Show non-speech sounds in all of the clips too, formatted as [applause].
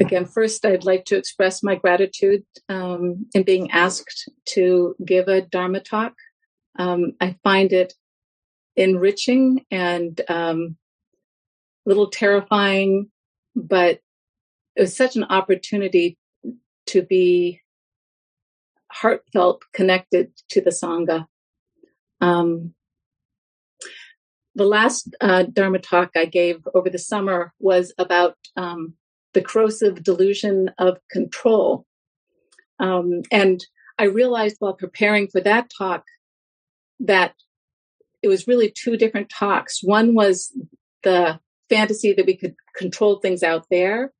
again, first, I'd like to express my gratitude um, in being asked to give a Dharma talk. Um, I find it enriching and um, a little terrifying, but it was such an opportunity to be heartfelt connected to the Sangha. Um, the last uh, Dharma talk I gave over the summer was about um, the corrosive delusion of control. Um, and I realized while preparing for that talk that it was really two different talks. One was the fantasy that we could control things out there,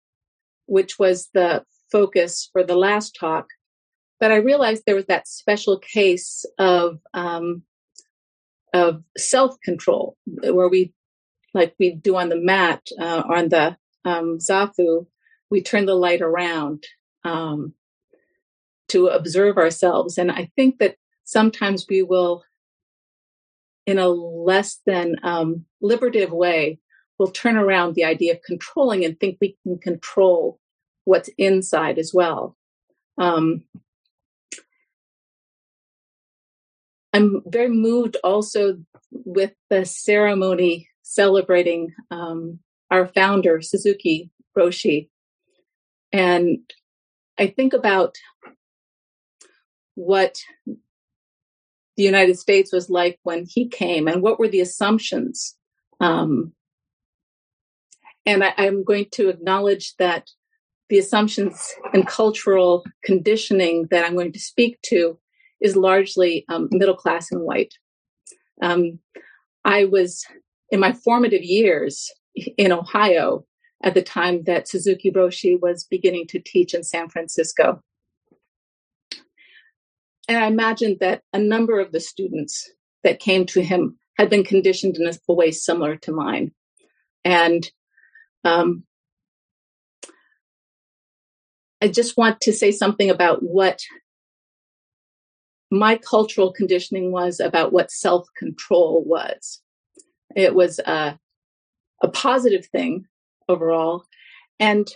which was the focus for the last talk. But I realized there was that special case of um, of self control where we, like we do on the mat uh, on the um, zafu, we turn the light around um, to observe ourselves. And I think that sometimes we will, in a less than um, liberative way, will turn around the idea of controlling and think we can control what's inside as well. Um, I'm very moved also with the ceremony celebrating um, our founder, Suzuki Roshi. And I think about what the United States was like when he came and what were the assumptions. Um, and I, I'm going to acknowledge that the assumptions and cultural conditioning that I'm going to speak to is largely um, middle class and white. Um, I was in my formative years in Ohio at the time that Suzuki Roshi was beginning to teach in San Francisco. And I imagined that a number of the students that came to him had been conditioned in a way similar to mine. And um, I just want to say something about what my cultural conditioning was about what self control was. It was a, a positive thing overall. And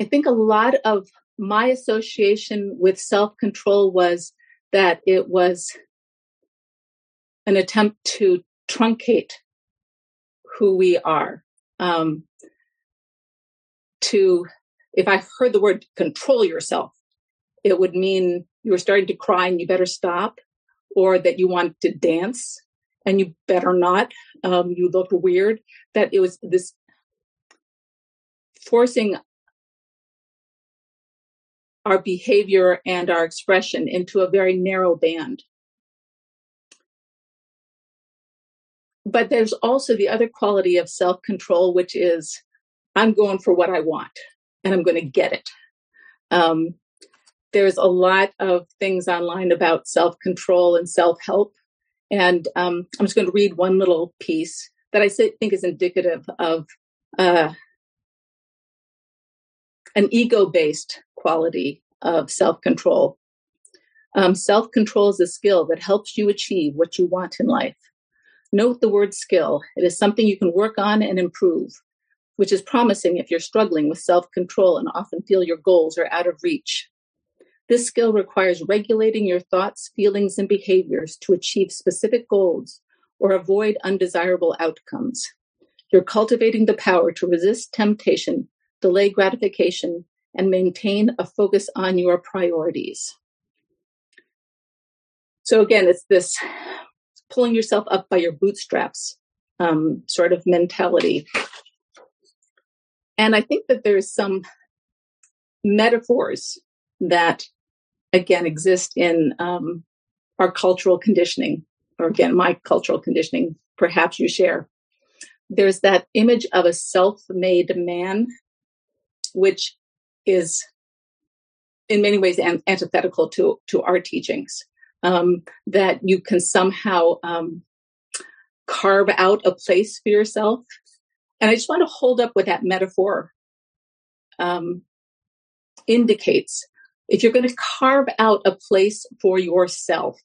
I think a lot of my association with self control was that it was an attempt to truncate who we are. Um, to, if I heard the word control yourself, it would mean you were starting to cry and you better stop, or that you want to dance and you better not. Um, you look weird. That it was this forcing our behavior and our expression into a very narrow band. But there's also the other quality of self control, which is I'm going for what I want and I'm going to get it. Um, there's a lot of things online about self control and self help. And um, I'm just going to read one little piece that I think is indicative of uh, an ego based quality of self control. Um, self control is a skill that helps you achieve what you want in life. Note the word skill. It is something you can work on and improve, which is promising if you're struggling with self control and often feel your goals are out of reach. This skill requires regulating your thoughts, feelings, and behaviors to achieve specific goals or avoid undesirable outcomes. You're cultivating the power to resist temptation, delay gratification, and maintain a focus on your priorities. So, again, it's this pulling yourself up by your bootstraps um, sort of mentality. And I think that there's some metaphors that again exist in um, our cultural conditioning, or again, my cultural conditioning, perhaps you share. there's that image of a self-made man, which is in many ways an- antithetical to, to our teachings. Um, that you can somehow um, carve out a place for yourself. And I just want to hold up what that metaphor um, indicates. If you're going to carve out a place for yourself,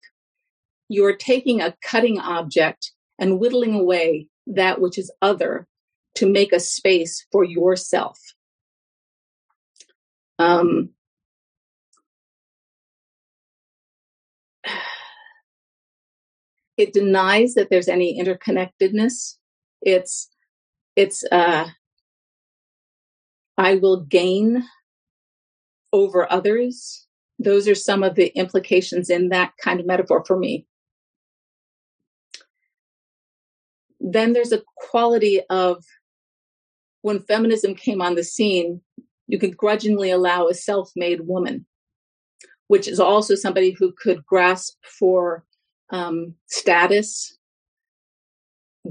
you're taking a cutting object and whittling away that which is other to make a space for yourself. Um, it denies that there's any interconnectedness. It's it's uh, I will gain over others. Those are some of the implications in that kind of metaphor for me. then there's a quality of when feminism came on the scene, you could grudgingly allow a self made woman, which is also somebody who could grasp for um, status,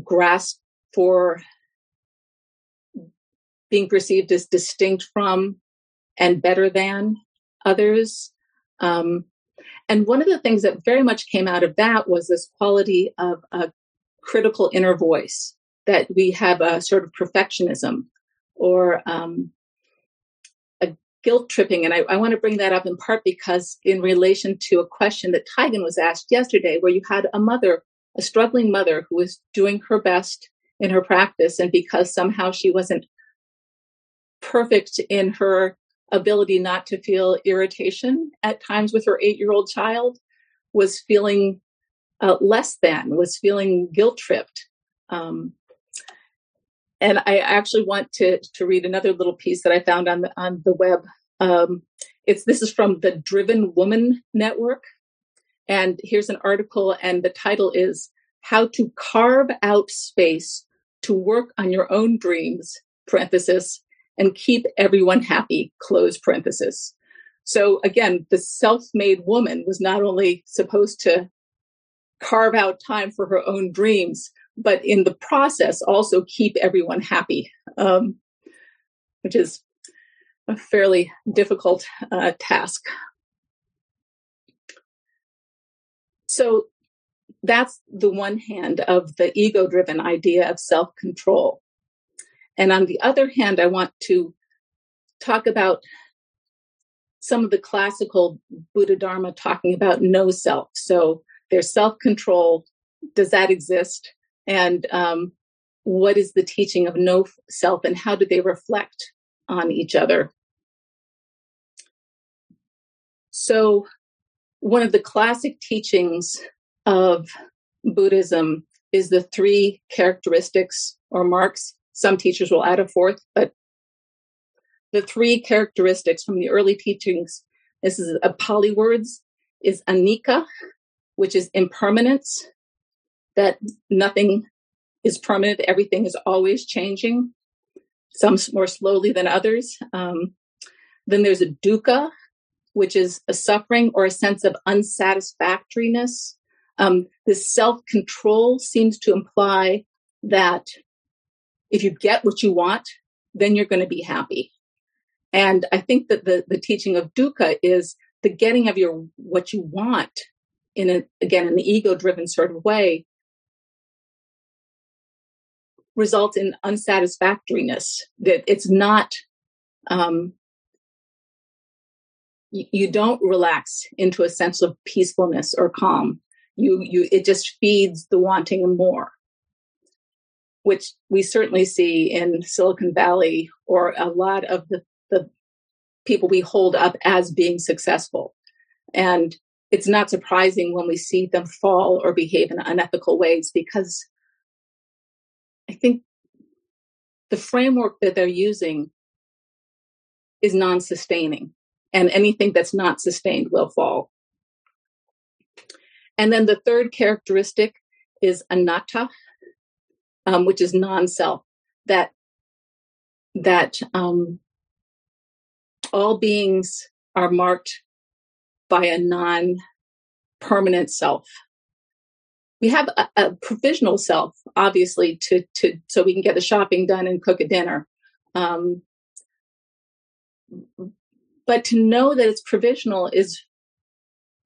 grasp for being perceived as distinct from and better than others. Um, and one of the things that very much came out of that was this quality of a critical inner voice, that we have a sort of perfectionism or um, a guilt tripping. And I, I want to bring that up in part because, in relation to a question that Taigen was asked yesterday, where you had a mother, a struggling mother, who was doing her best in her practice, and because somehow she wasn't perfect in her ability not to feel irritation at times with her eight year old child, was feeling uh, less than, was feeling guilt tripped. Um, and I actually want to to read another little piece that I found on the on the web. Um, it's this is from the Driven Woman Network, and here's an article, and the title is "How to Carve Out Space to Work on Your Own Dreams." Parenthesis and keep everyone happy. Close parenthesis. So again, the self-made woman was not only supposed to carve out time for her own dreams, but in the process also keep everyone happy, um, which is a fairly difficult uh, task. So that's the one hand of the ego driven idea of self control. And on the other hand, I want to talk about some of the classical Buddha Dharma talking about no self. So there's self control. Does that exist? And um, what is the teaching of no self and how do they reflect on each other? So, one of the classic teachings of Buddhism is the three characteristics or marks. Some teachers will add a fourth, but the three characteristics from the early teachings, this is a Pali words, is anicca, which is impermanence, that nothing is permanent, everything is always changing, some more slowly than others. Um, then there's a dukkha, which is a suffering or a sense of unsatisfactoriness. Um, this self control seems to imply that if you get what you want, then you're going to be happy. And I think that the, the teaching of dukkha is the getting of your what you want in a, again, an ego driven sort of way, results in unsatisfactoriness, that it's not, um, you, you don't relax into a sense of peacefulness or calm. You, you, it just feeds the wanting more, which we certainly see in Silicon Valley or a lot of the, the people we hold up as being successful. And it's not surprising when we see them fall or behave in unethical ways because I think the framework that they're using is non sustaining, and anything that's not sustained will fall. And then the third characteristic is anatta, um, which is non self, that, that um, all beings are marked by a non permanent self. we have a, a, provisional self, obviously, to to so we can get the shopping done and cook a dinner. Um, but to know that it's provisional is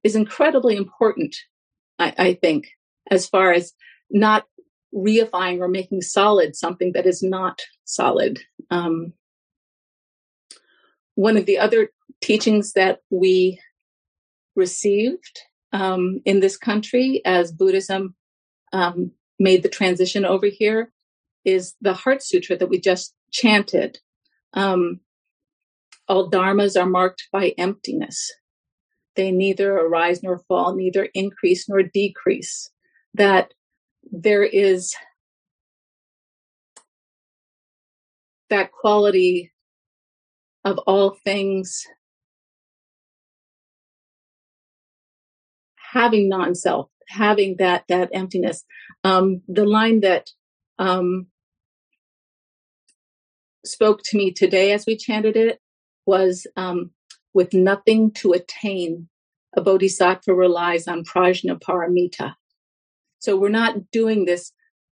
is incredibly important. I, I think, as far as not reifying or making solid something that is not solid. Um, one of the other teachings that we received um, in this country as Buddhism um, made the transition over here is the Heart Sutra that we just chanted. Um, all dharmas are marked by emptiness. They neither arise nor fall, neither increase nor decrease. That there is that quality of all things having non-self having that that emptiness. Um, the line that um, spoke to me today as we chanted it was um, with nothing to attain a bodhisattva relies on prajna paramita so we're not doing this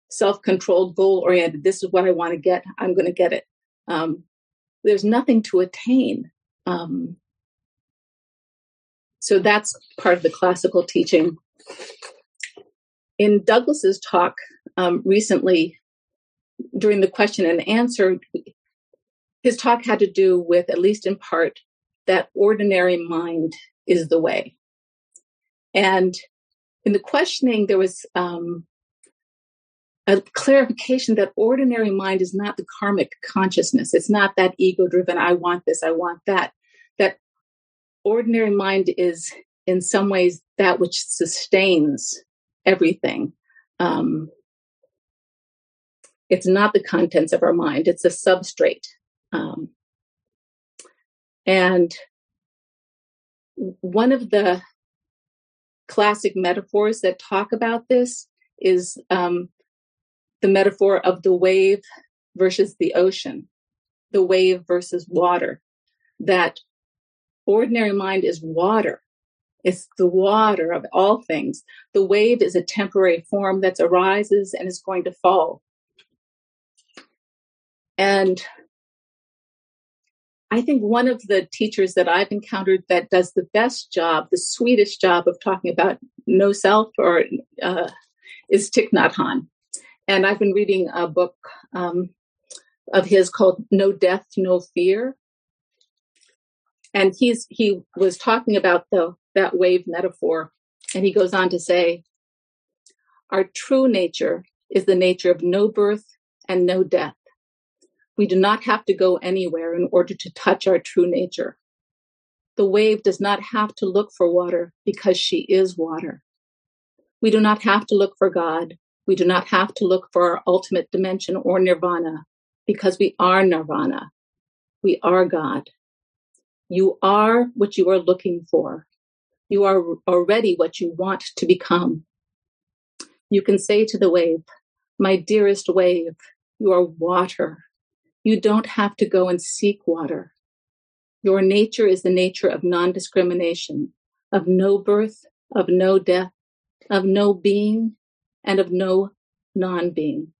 self-controlled goal oriented this is what i want to get i'm going to get it um, there's nothing to attain. Um, so that's part of the classical teaching. In Douglas's talk um, recently, during the question and answer, his talk had to do with, at least in part, that ordinary mind is the way. And in the questioning, there was um, a clarification that ordinary mind is not the karmic consciousness. It's not that ego driven, I want this, I want that. That ordinary mind is, in some ways, that which sustains everything. Um, it's not the contents of our mind, it's a substrate. Um, and one of the classic metaphors that talk about this is um, the metaphor of the wave versus the ocean, the wave versus water, that ordinary mind is water. It's the water of all things. The wave is a temporary form that arises and is going to fall. And I think one of the teachers that I've encountered that does the best job, the sweetest job of talking about no self or uh, is Thich Nhat Hanh. And I've been reading a book um, of his called No Death, No Fear. And he's he was talking about the that wave metaphor. And he goes on to say, Our true nature is the nature of no birth and no death. We do not have to go anywhere in order to touch our true nature. The wave does not have to look for water because she is water. We do not have to look for God we do not have to look for our ultimate dimension or nirvana because we are nirvana. We are God. You are what you are looking for. You are already what you want to become. You can say to the wave, My dearest wave, you are water. You don't have to go and seek water. Your nature is the nature of non discrimination, of no birth, of no death, of no being, and of no non being.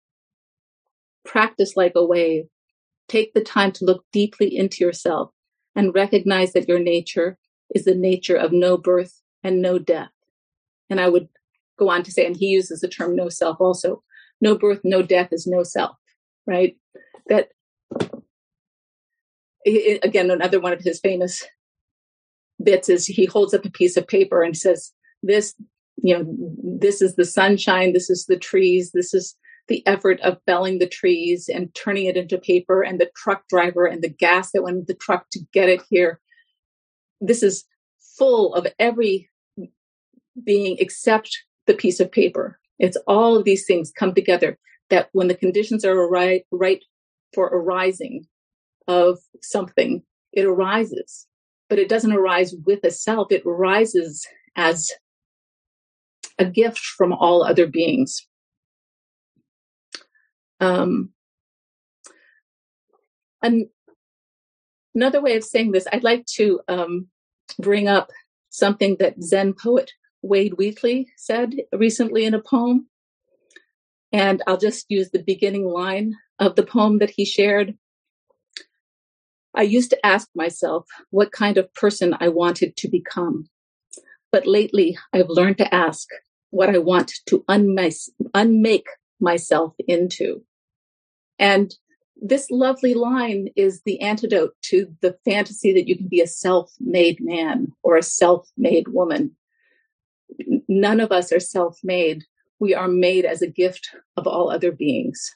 Practice like a wave. Take the time to look deeply into yourself and recognize that your nature is the nature of no birth and no death. And I would go on to say, and he uses the term no self also no birth, no death is no self, right? That, again, another one of his famous bits is he holds up a piece of paper and says, This you know, this is the sunshine, this is the trees, this is the effort of felling the trees and turning it into paper and the truck driver and the gas that went in the truck to get it here. This is full of every being except the piece of paper. It's all of these things come together that when the conditions are right, right for arising of something, it arises. But it doesn't arise with a self, it arises as a gift from all other beings. Um, and another way of saying this, I'd like to um, bring up something that Zen poet Wade Wheatley said recently in a poem. And I'll just use the beginning line of the poem that he shared. I used to ask myself what kind of person I wanted to become. But lately, I've learned to ask what I want to unmake myself into. And this lovely line is the antidote to the fantasy that you can be a self made man or a self made woman. None of us are self made. We are made as a gift of all other beings.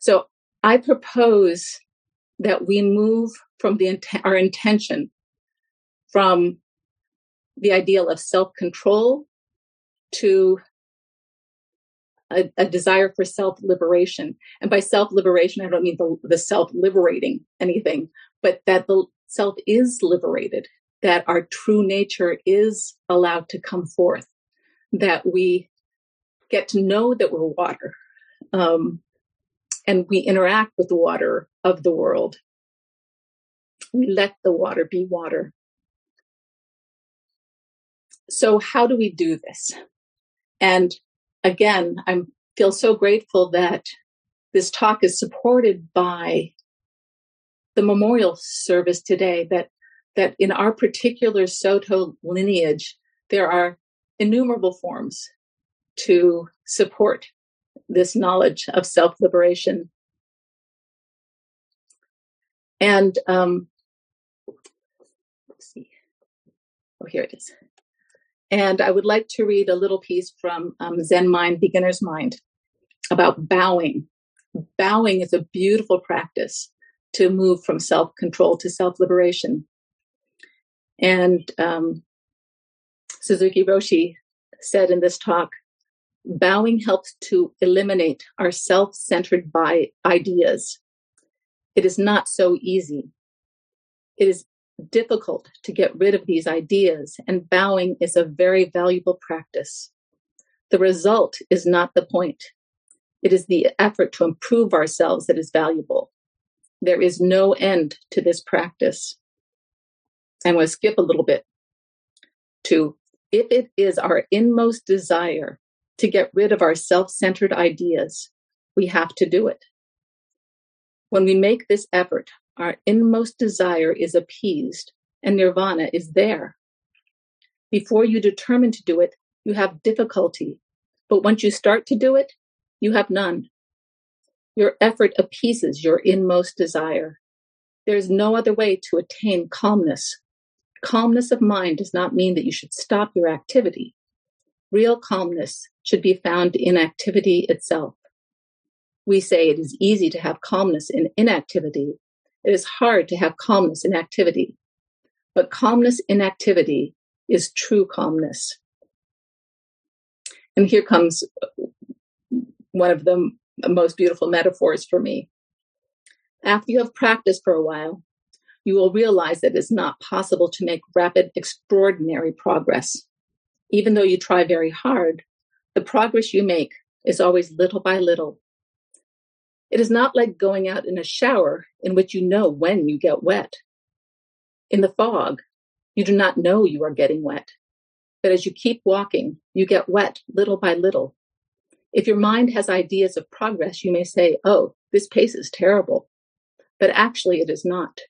So I propose that we move from the our intention from the ideal of self-control to a, a desire for self-liberation. And by self-liberation, I don't mean the, the self-liberating anything, but that the self is liberated, that our true nature is allowed to come forth, that we get to know that we're water, um, and we interact with the water of the world. We let the water be water. So how do we do this? And again, I feel so grateful that this talk is supported by the memorial service today that that in our particular Soto lineage, there are innumerable forms to support this knowledge of self liberation. And um, let's see. Oh, here it is. And I would like to read a little piece from um, Zen Mind, Beginner's Mind, about bowing. Bowing is a beautiful practice to move from self control to self liberation. And um, Suzuki Roshi said in this talk Bowing helps to eliminate our self centered ideas. It is not so easy. It is difficult to get rid of these ideas, and bowing is a very valuable practice. The result is not the point. It is the effort to improve ourselves that is valuable. There is no end to this practice. I'm going to skip a little bit to if it is our inmost desire to get rid of our self centered ideas, we have to do it. When we make this effort, our inmost desire is appeased and nirvana is there. Before you determine to do it, you have difficulty. But once you start to do it, you have none. Your effort appeases your inmost desire. There is no other way to attain calmness. Calmness of mind does not mean that you should stop your activity. Real calmness should be found in activity itself. We say it is easy to have calmness in inactivity. It is hard to have calmness in activity. But calmness in activity is true calmness. And here comes one of the most beautiful metaphors for me. After you have practiced for a while, you will realize that it's not possible to make rapid, extraordinary progress. Even though you try very hard, the progress you make is always little by little. It is not like going out in a shower in which you know when you get wet. In the fog, you do not know you are getting wet. But as you keep walking, you get wet little by little. If your mind has ideas of progress, you may say, oh, this pace is terrible. But actually, it is not.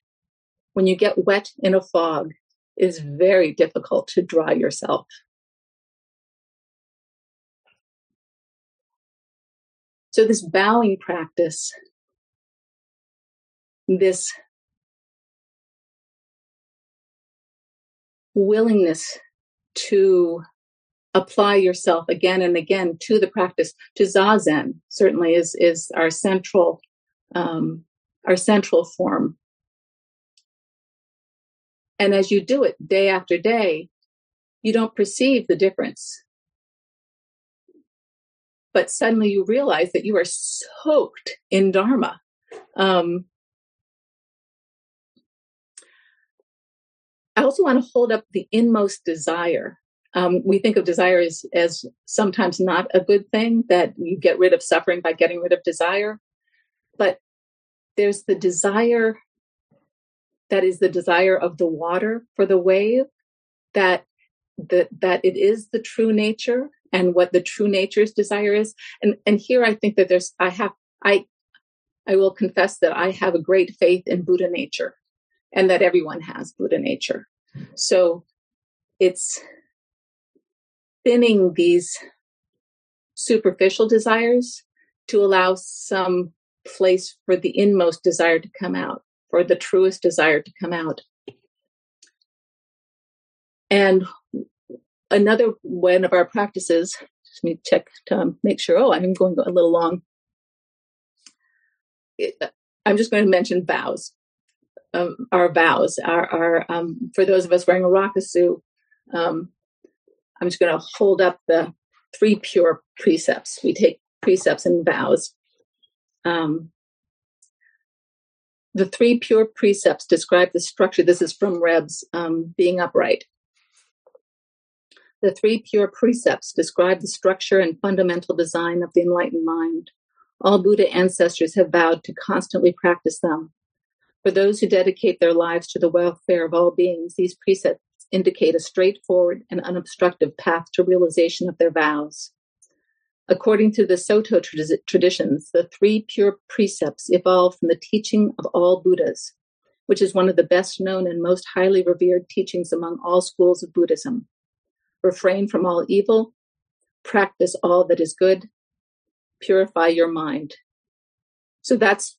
When you get wet in a fog, it is very difficult to dry yourself. So, this bowing practice, this willingness to apply yourself again and again to the practice to zazen certainly is is our central um, our central form. And as you do it day after day you don't perceive the difference but suddenly you realize that you are soaked in dharma um, i also want to hold up the inmost desire Um, we think of desire as, as sometimes not a good thing, that you get rid of suffering by getting rid of desire. But there's the desire that is the desire of the water for the wave, that that that it is the true nature and what the true nature's desire is. And and here I think that there's I have I I will confess that I have a great faith in Buddha nature and that everyone has Buddha nature. So it's thinning these superficial desires to allow some place for the inmost desire to come out, for the truest desire to come out. And another one of our practices, just me check to make sure, oh, I'm going a little long. I'm just going to mention vows. Um, our vows are, um, for those of us wearing a rakusu, um, I'm just going to hold up the three pure precepts. We take precepts and vows. Um, the three pure precepts describe the structure. This is from Reb's um, Being Upright. The three pure precepts describe the structure and fundamental design of the enlightened mind. All Buddha ancestors have vowed to constantly practice them. For those who dedicate their lives to the welfare of all beings, these precepts indicate a straightforward and unobstructed path to realization of their vows. According to the Soto traditions, the three pure precepts evolved from the teaching of all Buddhas, which is one of the best known and most highly revered teachings among all schools of Buddhism. Refrain from all evil, practice all that is good, purify your mind. So that's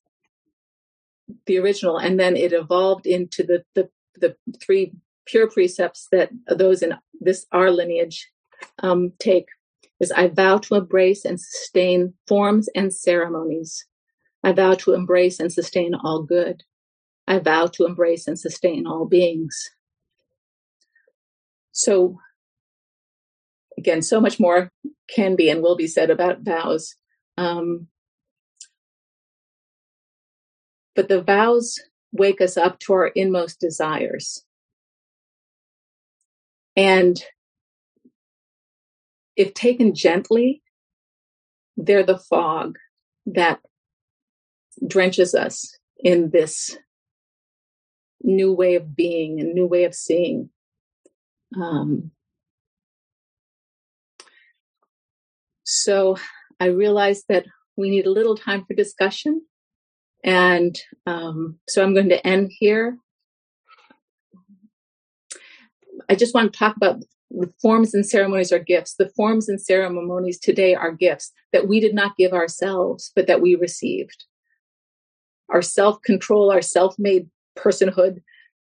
the original. And then it evolved into the, the, the three pure precepts that those in this our lineage um, take is I vow to embrace and sustain forms and ceremonies. I vow to embrace and sustain all good. I vow to embrace and sustain all beings. So, again, so much more can be and will be said about vows. Um, but the vows wake us up to our inmost desires. And if taken gently, they're the fog that drenches us in this new way of being and new way of seeing. Um, so I realized that we need a little time for discussion. And um, so I'm going to end here. I just want to talk about the forms and ceremonies are gifts. The forms and ceremonies today are gifts that we did not give ourselves, but that we received. Our self control, our self made personhood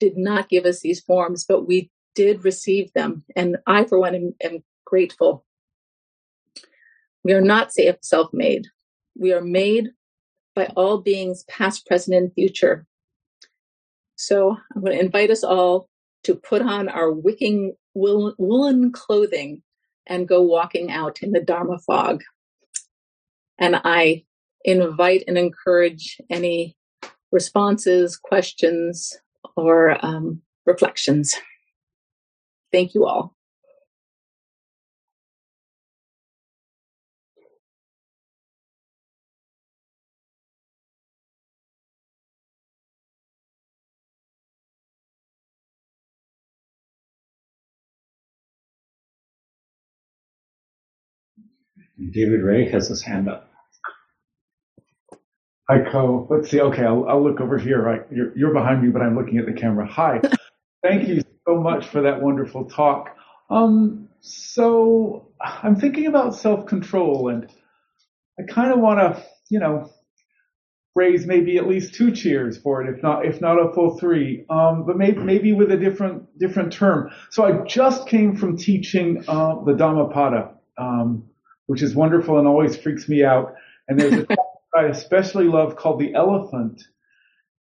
did not give us these forms, but we did receive them. And I, for one, am, am grateful. We are not self made, we are made by all beings, past, present, and future. So I'm going to invite us all to put on our wicking woolen clothing and go walking out in the Dharma fog. And I invite and encourage any responses, questions, or um, reflections. Thank you all. David Ray has his hand up. Hi, Ko. Let's see. Okay, I'll, I'll look over here. Right, you're, you're, behind me, but I'm looking at the camera. Hi. [laughs] Thank you so much for that wonderful talk. Um, so I'm thinking about self-control, and I kind of want to, you know, raise maybe at least two cheers for it, if not if not a full three. Um, but maybe maybe with a different different term. So I just came from teaching uh, the Dhammapada. Um, which is wonderful and always freaks me out. And there's a [laughs] I especially love called The Elephant.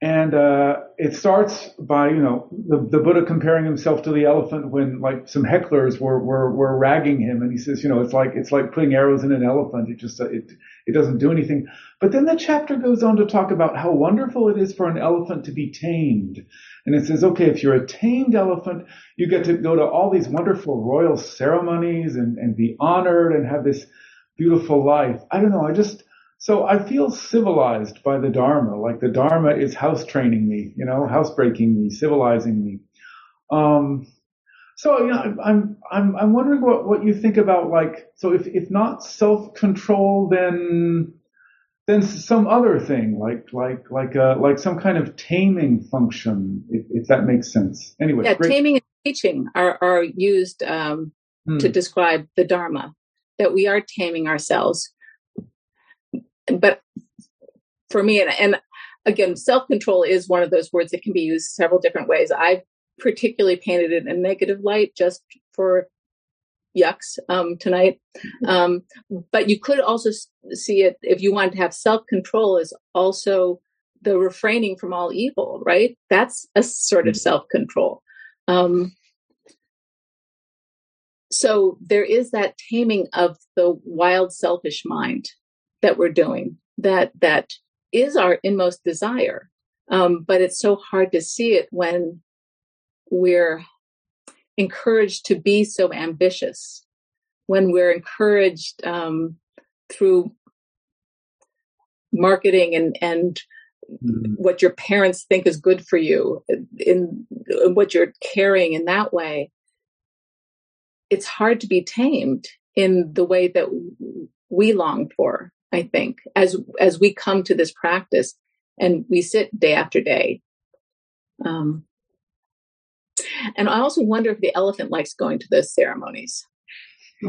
And uh, it starts by, you know, the, the Buddha comparing himself to the elephant when like some hecklers were, were, were ragging him. And he says, you know, it's like, it's like putting arrows in an elephant. It just, it, it doesn't do anything. But then the chapter goes on to talk about how wonderful it is for an elephant to be tamed. And it says, okay, if you're a tamed elephant, you get to go to all these wonderful royal ceremonies and, and be honored and have this beautiful life. I don't know. I just, so I feel civilized by the Dharma, like the Dharma is house training me, you know, housebreaking me, civilizing me. Um, so you know, I'm I'm I'm wondering what what you think about like so if if not self control then then some other thing like like like a like some kind of taming function if, if that makes sense. Anyway, yeah, great. taming and teaching are are used um, hmm. to describe the Dharma that we are taming ourselves. But for me, and, and again, self control is one of those words that can be used several different ways. I've particularly painted in a negative light just for yucks um, tonight. Um, but you could also see it if you wanted to have self control is also the refraining from all evil, right? That's a sort of mm-hmm. self control. Um, so there is that taming of the wild, selfish mind that we're doing. That that is our inmost desire, um, but it's so hard to see it when we're encouraged to be so ambitious, when we're encouraged um, through marketing and and mm-hmm. what your parents think is good for you, in, in what you're carrying in that way, it's hard to be tamed in the way that we long for. I think as as we come to this practice and we sit day after day. Um, and I also wonder if the elephant likes going to those ceremonies. [laughs]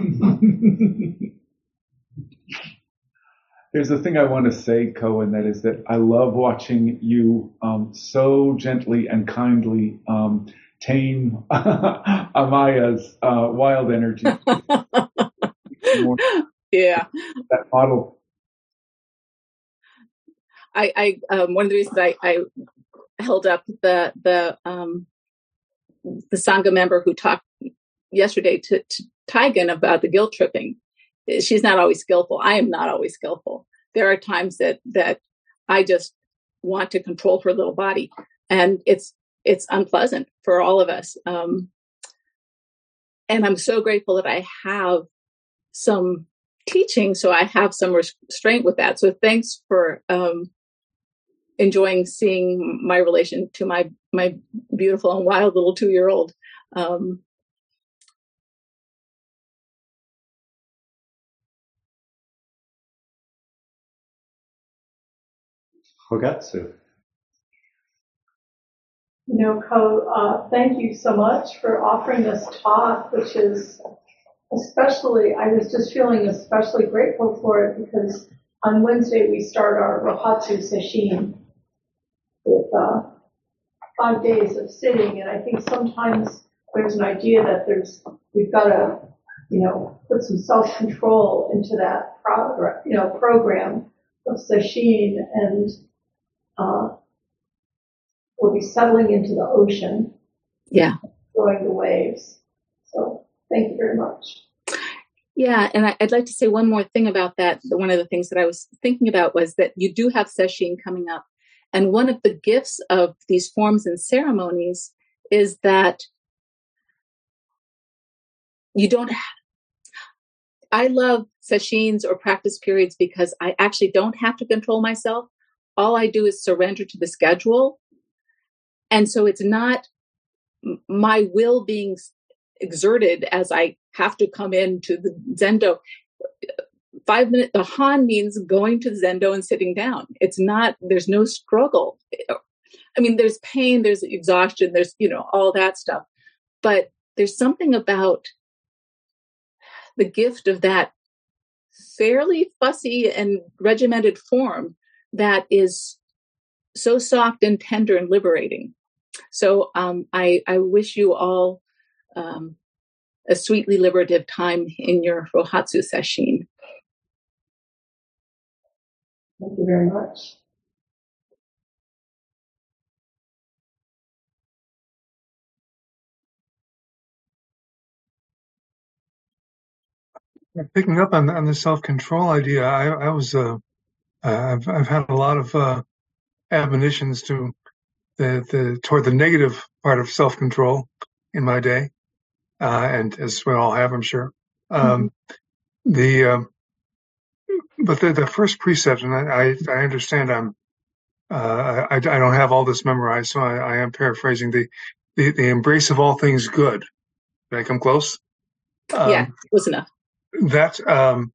There's a thing I want to say, Cohen, that is that I love watching you um, so gently and kindly um, tame [laughs] Amaya's uh, wild energy. [laughs] yeah. That model. I, I um, one of the reasons I, I held up the the um, the Sangha member who talked yesterday to, to Taigen about the guilt tripping. She's not always skillful. I am not always skillful. There are times that that I just want to control her little body, and it's it's unpleasant for all of us. Um, and I'm so grateful that I have some teaching, so I have some restraint with that. So thanks for um, enjoying seeing my relation to my my beautiful and wild little two year old. Um, Hogatsu. You know, Ko, uh, thank you so much for offering this talk, which is especially, I was just feeling especially grateful for it because on Wednesday we start our Rohatsu Sesshin with uh, five days of sitting, and I think sometimes there's an idea that there's we've got to, you know, put some self-control into that program, you know, program of sesshin, and uh, we'll be settling into the ocean. Yeah. Going the waves. So thank you very much. Yeah, and I'd like to say one more thing about that. One of the things that I was thinking about was that you do have sesshin coming up and one of the gifts of these forms and ceremonies is that you don't have, I love sesshins or practice periods because I actually don't have to control myself. All I do is surrender to the schedule. And so it's not my will being exerted as I have to come into the zendo five minute the han means going to zendo and sitting down. It's not there's no struggle. I mean there's pain there's exhaustion there's you know all that stuff. But there's something about the gift of that fairly fussy and regimented form that is so soft and tender and liberating. So um, I, I wish you all um, a sweetly liberative time in your rohatsu sesshin Thank you very much. picking up on on the self control idea, I, I was uh, I've I've had a lot of uh, admonitions to the the toward the negative part of self control in my day, uh, and as we all have, I'm sure. Um, mm-hmm. The um, but the, the first precept, and I, I understand I'm uh, I, I don't have all this memorized, so I, I am paraphrasing the, the, the embrace of all things good. Did I come close? Um, yeah, close enough. That um,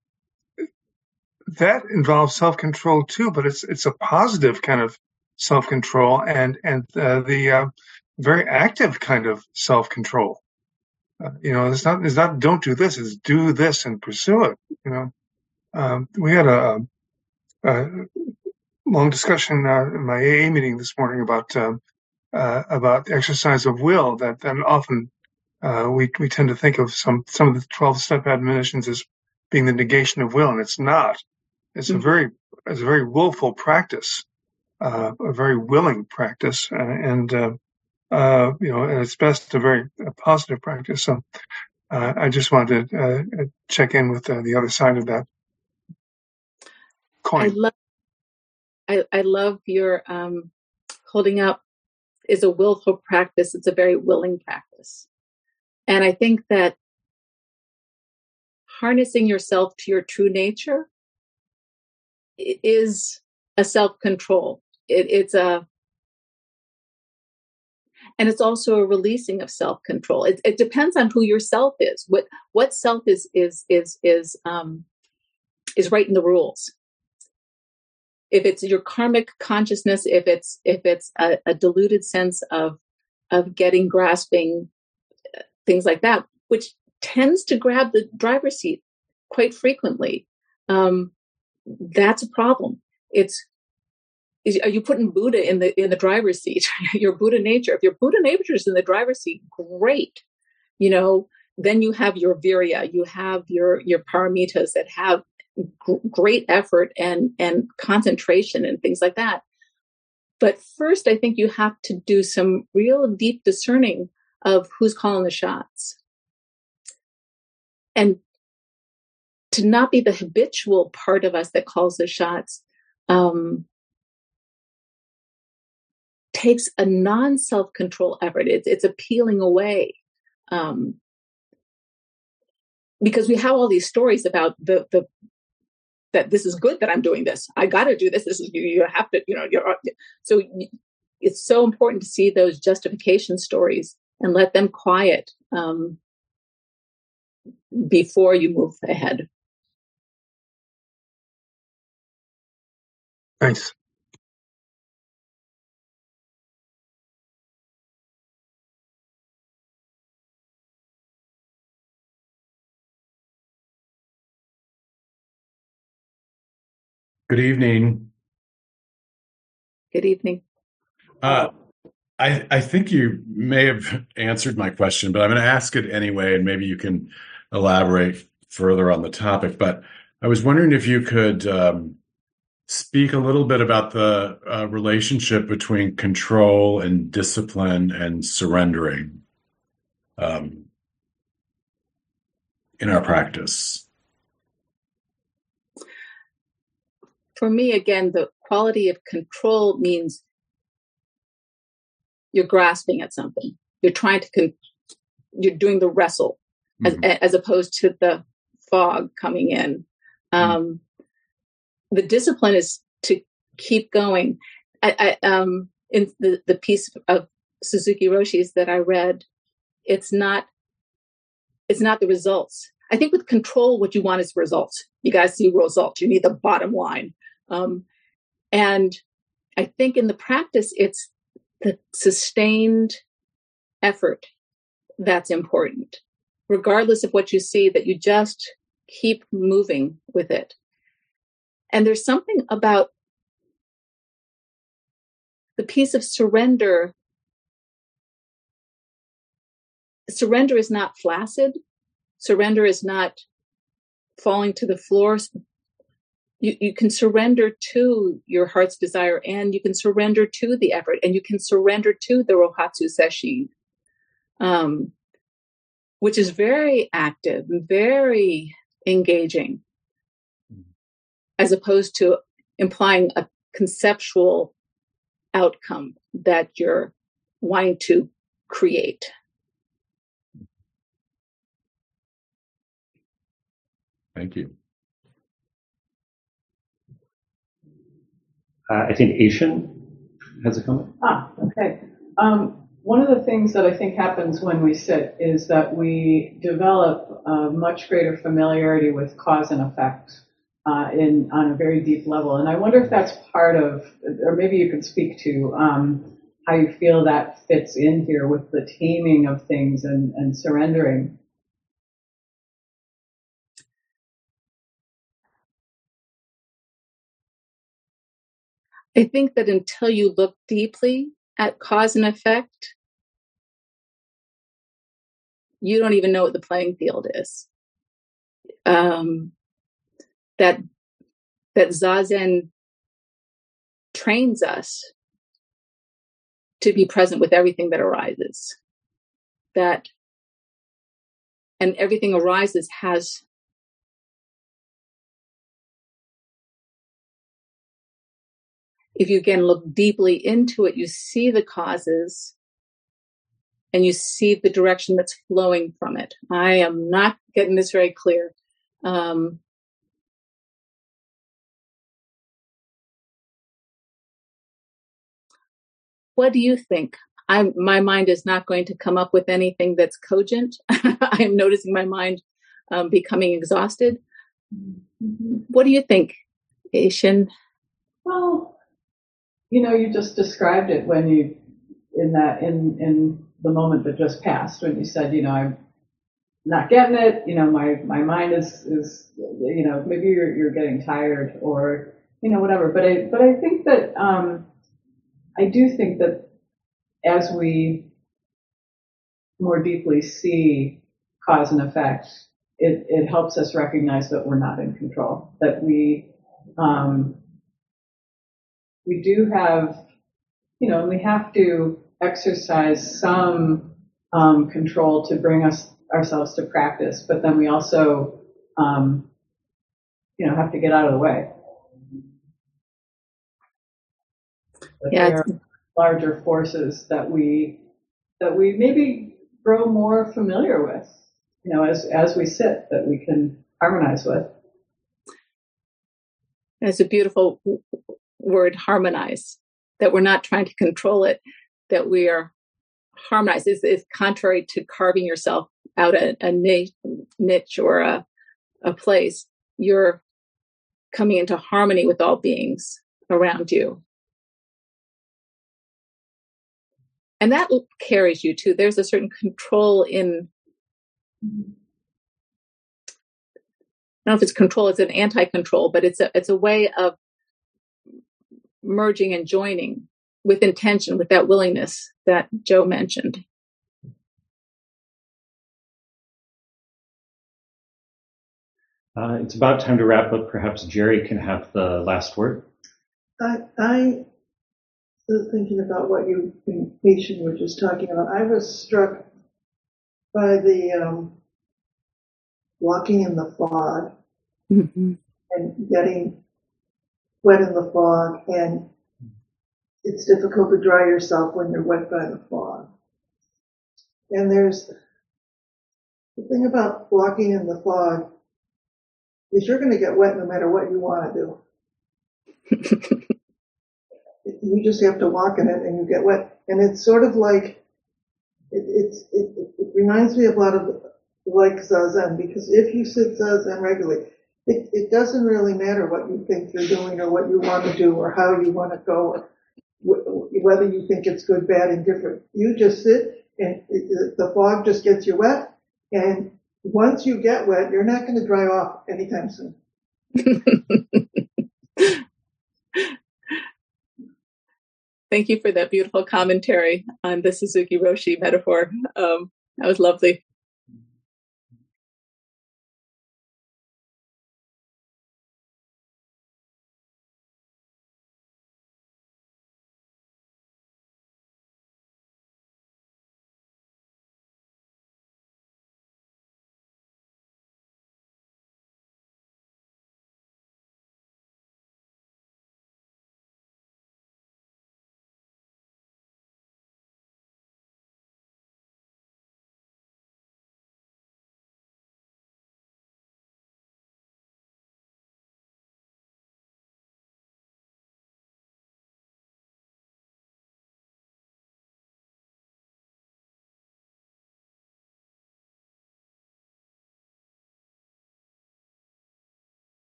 that involves self control too, but it's it's a positive kind of self control and and uh, the uh, very active kind of self control. Uh, you know, it's not it's not don't do this, it's do this and pursue it. You know, um, we had a, a, long discussion uh, in my AA meeting this morning about um, uh, about the exercise of will. That that often uh, we we tend to think of some some of the twelve step admonitions as being the negation of will, and it's not. It's mm-hmm. a very it's a very willful practice, uh, a very willing practice, uh, and uh, you know, and it's best a very a positive practice. So. I just wanted to check in with the other side of that coin. I love I, I love your um, holding up is a willful practice. It's a very willing practice. And I think that harnessing yourself to your true nature is a self control. It, it's a, and it's also a releasing of self control. It, it, depends on who your self is. What what self is is is is um, is writing the rules if it's your karmic consciousness, if it's if it's a, a diluted sense of of getting, grasping, uh, things like that, which tends to grab the driver's seat quite frequently, um, that's a problem. It's is, are you putting Buddha in the in the driver's seat? [laughs] your Buddha nature. If your Buddha nature is in the driver's seat, great. You know, then you have your virya, you have your your paramitas that have great effort and and concentration and things like that but first i think you have to do some real deep discerning of who's calling the shots and to not be the habitual part of us that calls the shots um, takes a non self control effort. It's, it's a peeling away. Um, because we have all these stories about the, the that this is good that I'm doing this. I got to do this. This is you. You have to. You know. You're so. It's so important to see those justification stories and let them quiet um, before you move ahead. Thanks. Good evening. Good evening. Uh, I, I think you may have answered my question, but I'm going to ask it anyway, and maybe you can elaborate further on the topic. But I was wondering if you could um, speak a little bit about the uh, relationship between control and discipline and surrendering um, in our practice. For me, again, the quality of control means you're grasping at something. You're trying to, con- you're doing the wrestle mm-hmm. as, as opposed to the fog coming in. Mm-hmm. Um, the discipline is to keep going. I, I, um, in the, the piece of Suzuki Roshi's that I read, it's not, it's not the results. I think with control, what you want is results. You guys see results. You need the bottom line. Um, and I think in the practice, it's the sustained effort that's important, regardless of what you see, that you just keep moving with it. And there's something about the piece of surrender. Surrender is not flaccid. Surrender is not falling to the floor you, you can surrender to your heart's desire and you can surrender to the effort and you can surrender to the Rohatsu Sesshin, um, which is very active very engaging as opposed to implying a conceptual outcome that you're wanting to create. Thank you. Uh, I think Asian has a comment. Ah, okay. Um, one of the things that I think happens when we sit is that we develop a much greater familiarity with cause and effect uh, in on a very deep level, and I wonder if that's part of, or maybe you could speak to um, how you feel that fits in here with the taming of things and, and surrendering. I think that until you look deeply at cause and effect, you don't even know what the playing field is. Um, that that zazen trains us to be present with everything that arises. That and everything arises has if you again look deeply into it, you see the causes and you see the direction that's flowing from it. I am not getting this very clear. Um, what do you think? I'm, my mind is not going to come up with anything that's cogent. [laughs] I'm noticing my mind um, becoming exhausted. What do you think, Asian? You know, you just described it when you, in that, in, in the moment that just passed, when you said, you know, I'm not getting it, you know, my, my mind is, is, you know, maybe you're, you're getting tired or, you know, whatever. But I, but I think that, um, I do think that as we more deeply see cause and effect, it, it helps us recognize that we're not in control, that we, um, we do have, you know, we have to exercise some um, control to bring us ourselves to practice, but then we also, um, you know, have to get out of the way. But Yeah, there are larger forces that we that we maybe grow more familiar with, you know, as as we sit, that we can harmonize with. It's a beautiful word, harmonize, that we're not trying to control it, that we are harmonized. Is is contrary to carving yourself out a, a niche, niche or a, a place. You're coming into harmony with all beings around you. And that carries you too. There's a certain control in I don't know if it's control, it's an anti-control, but it's a it's a way of merging and joining with intention, with that willingness that Joe mentioned. Uh, it's about time to wrap up. Perhaps Jerry can have the last word. I, I was thinking about what you and Haitian were just talking about. I was struck by the um, walking in the fog Mm-hmm. and getting wet in the fog, and it's difficult to dry yourself when you're wet by the fog. And there's the thing about walking in the fog is you're going to get wet no matter what you want to do. [laughs] you just have to walk in it and you get wet. And it's sort of like, it, it's, it, it reminds me a lot of like Zazen, because if you sit Zazen regularly, it, it doesn't really matter what you think you're doing or what you want to do or how you want to go or wh- whether you think it's good, bad, and different. You just sit and it, the fog just gets you wet. And once you get wet, you're not going to dry off anytime soon. [laughs] Thank you for that beautiful commentary on the Suzuki Roshi metaphor. Um, that was lovely.